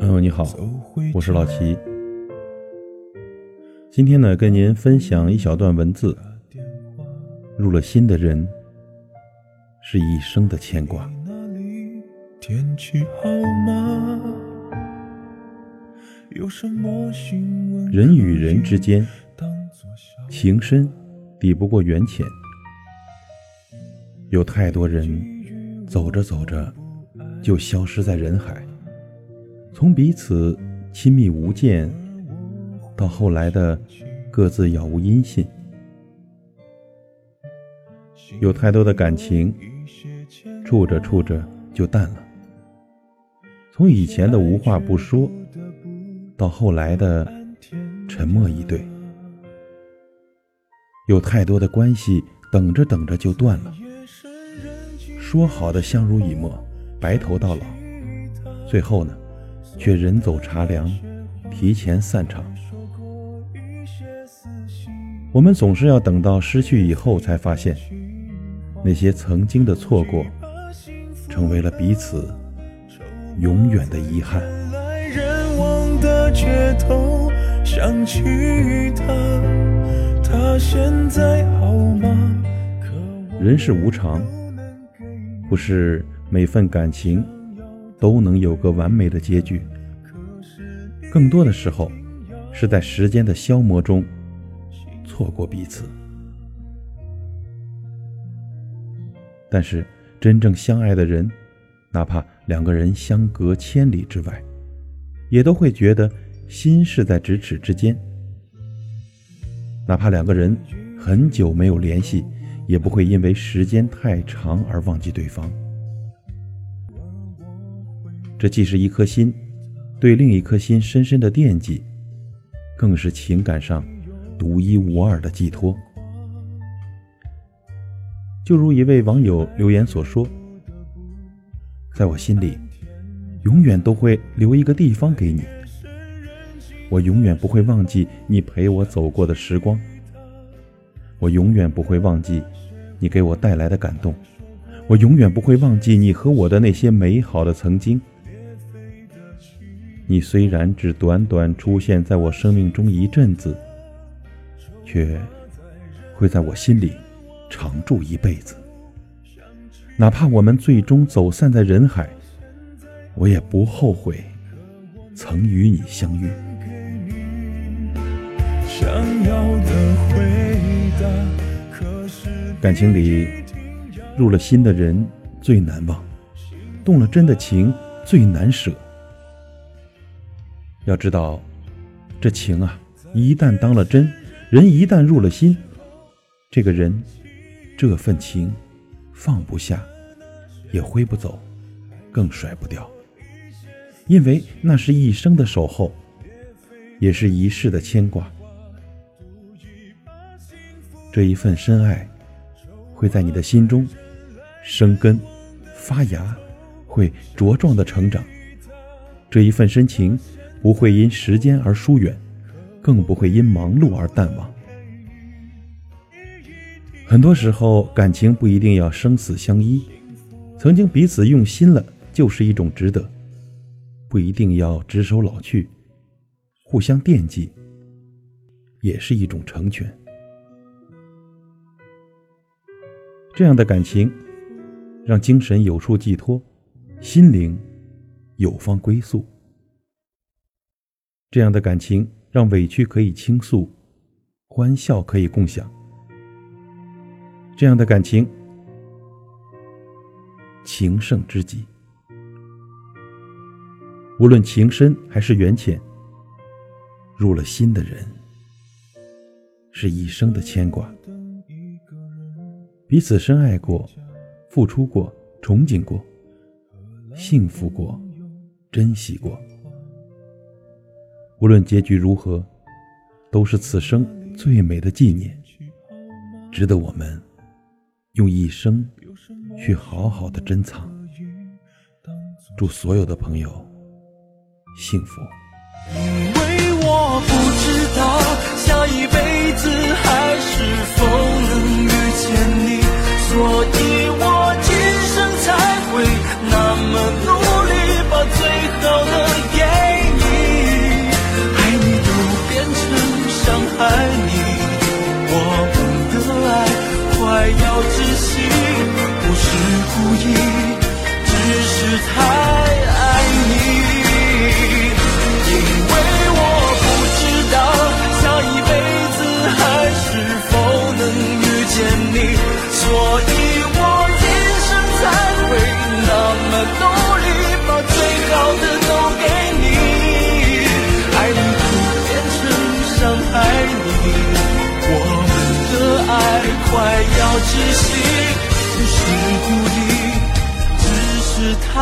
朋友你好，我是老齐。今天呢，跟您分享一小段文字。入了心的人，是一生的牵挂。人与人之间，情深抵不过缘浅。有太多人走着走着就消失在人海，从彼此亲密无间，到后来的各自杳无音信。有太多的感情，处着处着就淡了。从以前的无话不说，到后来的沉默以对。有太多的关系，等着等着就断了。说好的相濡以沫，白头到老，最后呢，却人走茶凉，提前散场。我们总是要等到失去以后，才发现那些曾经的错过，成为了彼此永远的遗憾。人世无常。不是每份感情都能有个完美的结局，更多的时候是在时间的消磨中错过彼此。但是真正相爱的人，哪怕两个人相隔千里之外，也都会觉得心是在咫尺之间；哪怕两个人很久没有联系。也不会因为时间太长而忘记对方。这既是一颗心对另一颗心深深的惦记，更是情感上独一无二的寄托。就如一位网友留言所说：“在我心里，永远都会留一个地方给你。我永远不会忘记你陪我走过的时光。”我永远不会忘记你给我带来的感动，我永远不会忘记你和我的那些美好的曾经。你虽然只短短出现在我生命中一阵子，却会在我心里常驻一辈子。哪怕我们最终走散在人海，我也不后悔曾与你相遇。想要的回感情里，入了心的人最难忘，动了真的情最难舍。要知道，这情啊，一旦当了真，人一旦入了心，这个人，这份情，放不下，也挥不走，更甩不掉，因为那是一生的守候，也是一世的牵挂。这一份深爱，会在你的心中生根、发芽，会茁壮的成长。这一份深情，不会因时间而疏远，更不会因忙碌而淡忘。很多时候，感情不一定要生死相依，曾经彼此用心了，就是一种值得；不一定要执手老去，互相惦记，也是一种成全。这样的感情，让精神有处寄托，心灵有方归宿。这样的感情，让委屈可以倾诉，欢笑可以共享。这样的感情，情圣知己。无论情深还是缘浅，入了心的人，是一生的牵挂。彼此深爱过，付出过，憧憬过，幸福过，珍惜过。无论结局如何，都是此生最美的纪念，值得我们用一生去好好的珍藏。祝所有的朋友幸福。因为我不知道下一辈子还是我要窒息不是故意只是太